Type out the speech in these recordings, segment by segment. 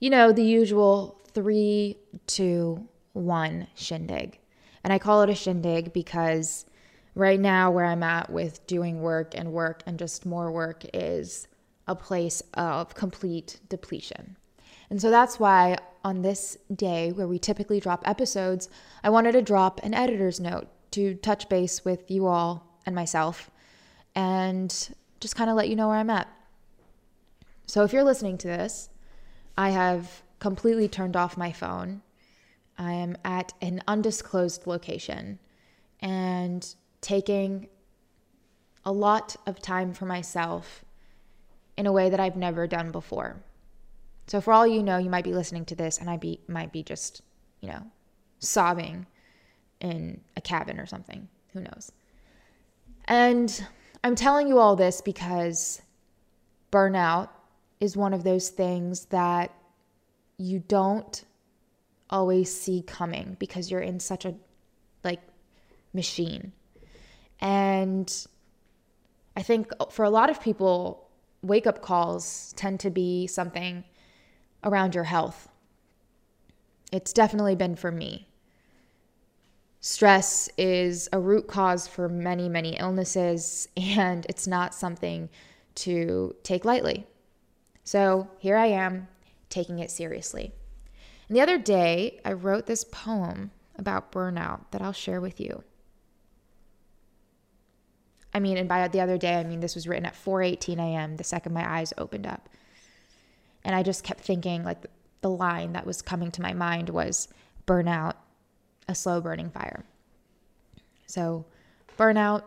you know, the usual three, two, one shindig. And I call it a shindig because right now, where I'm at with doing work and work and just more work is a place of complete depletion. And so that's why on this day where we typically drop episodes, I wanted to drop an editor's note to touch base with you all and myself and just kind of let you know where I'm at. So if you're listening to this, I have completely turned off my phone. I am at an undisclosed location and taking a lot of time for myself in a way that I've never done before. So for all you know, you might be listening to this and I be might be just, you know, sobbing in a cabin or something. Who knows? And I'm telling you all this because burnout is one of those things that you don't always see coming because you're in such a like machine. And I think for a lot of people, wake up calls tend to be something around your health. It's definitely been for me. Stress is a root cause for many, many illnesses, and it's not something to take lightly. So here I am taking it seriously. And the other day, I wrote this poem about burnout that I'll share with you. I mean, and by the other day, I mean this was written at 4:18 a.m. the second my eyes opened up. And I just kept thinking, like, the line that was coming to my mind was burnout, a slow burning fire. So, burnout,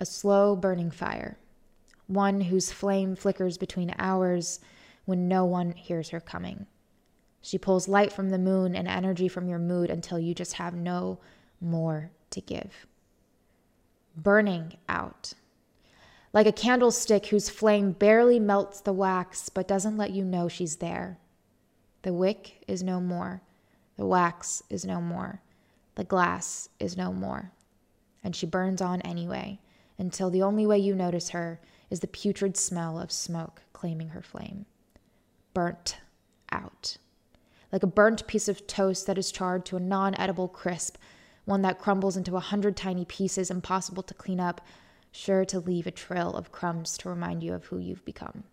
a slow burning fire, one whose flame flickers between hours when no one hears her coming. She pulls light from the moon and energy from your mood until you just have no more to give. Burning out like a candlestick whose flame barely melts the wax but doesn't let you know she's there. The wick is no more. The wax is no more. The glass is no more. And she burns on anyway, until the only way you notice her is the putrid smell of smoke claiming her flame. Burnt out. Like a burnt piece of toast that is charred to a non edible crisp, one that crumbles into a hundred tiny pieces impossible to clean up sure to leave a trail of crumbs to remind you of who you've become.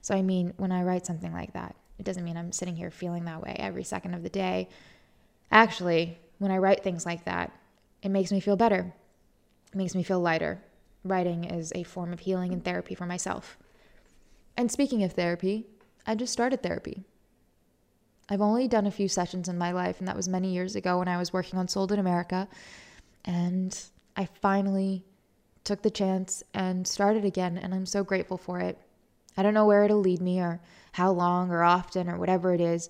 So, I mean, when I write something like that, it doesn't mean I'm sitting here feeling that way every second of the day. Actually, when I write things like that, it makes me feel better. It makes me feel lighter. Writing is a form of healing and therapy for myself. And speaking of therapy, I just started therapy. I've only done a few sessions in my life, and that was many years ago when I was working on Sold in America. And I finally took the chance and started again, and I'm so grateful for it. I don't know where it'll lead me or how long or often or whatever it is.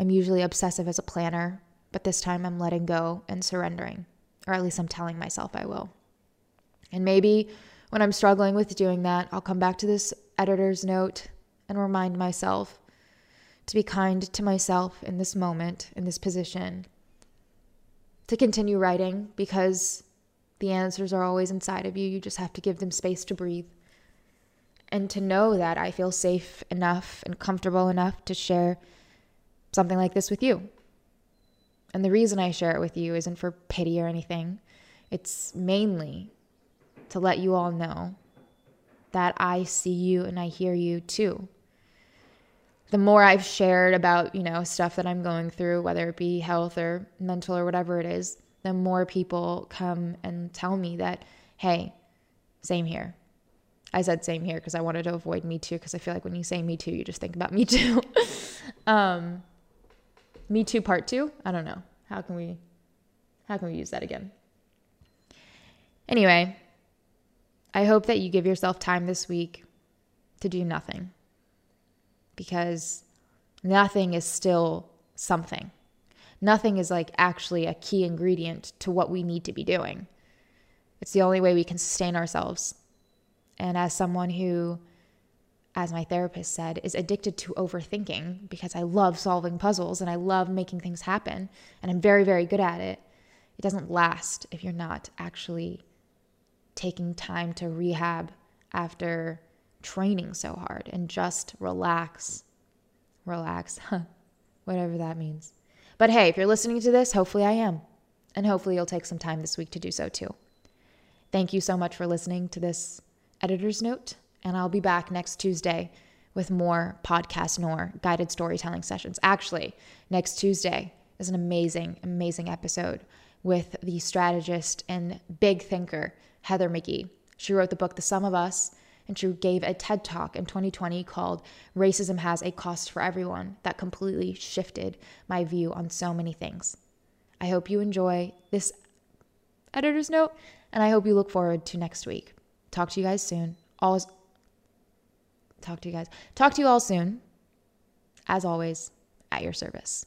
I'm usually obsessive as a planner, but this time I'm letting go and surrendering, or at least I'm telling myself I will. And maybe when I'm struggling with doing that, I'll come back to this editor's note and remind myself to be kind to myself in this moment, in this position, to continue writing because the answers are always inside of you. You just have to give them space to breathe. And to know that I feel safe enough and comfortable enough to share something like this with you. And the reason I share it with you isn't for pity or anything, it's mainly to let you all know that I see you and I hear you too. The more I've shared about, you know, stuff that I'm going through, whether it be health or mental or whatever it is, the more people come and tell me that, hey, same here. I said same here because I wanted to avoid me too because I feel like when you say me too, you just think about me too. um, me too part two. I don't know. How can we how can we use that again? Anyway, I hope that you give yourself time this week to do nothing because nothing is still something nothing is like actually a key ingredient to what we need to be doing. It's the only way we can sustain ourselves. And as someone who, as my therapist said, is addicted to overthinking because I love solving puzzles and I love making things happen and I'm very, very good at it, it doesn't last if you're not actually taking time to rehab after training so hard and just relax. Relax, whatever that means. But hey, if you're listening to this, hopefully I am. And hopefully you'll take some time this week to do so too. Thank you so much for listening to this editor's note. And I'll be back next Tuesday with more Podcast Noor guided storytelling sessions. Actually, next Tuesday is an amazing, amazing episode with the strategist and big thinker, Heather McGhee. She wrote the book The Sum of Us, and she gave a TED talk in 2020 called Racism Has a Cost for Everyone that completely shifted my view on so many things. I hope you enjoy this editor's note, and I hope you look forward to next week. Talk to you guys soon. Always talk to you guys. Talk to you all soon. As always, at your service.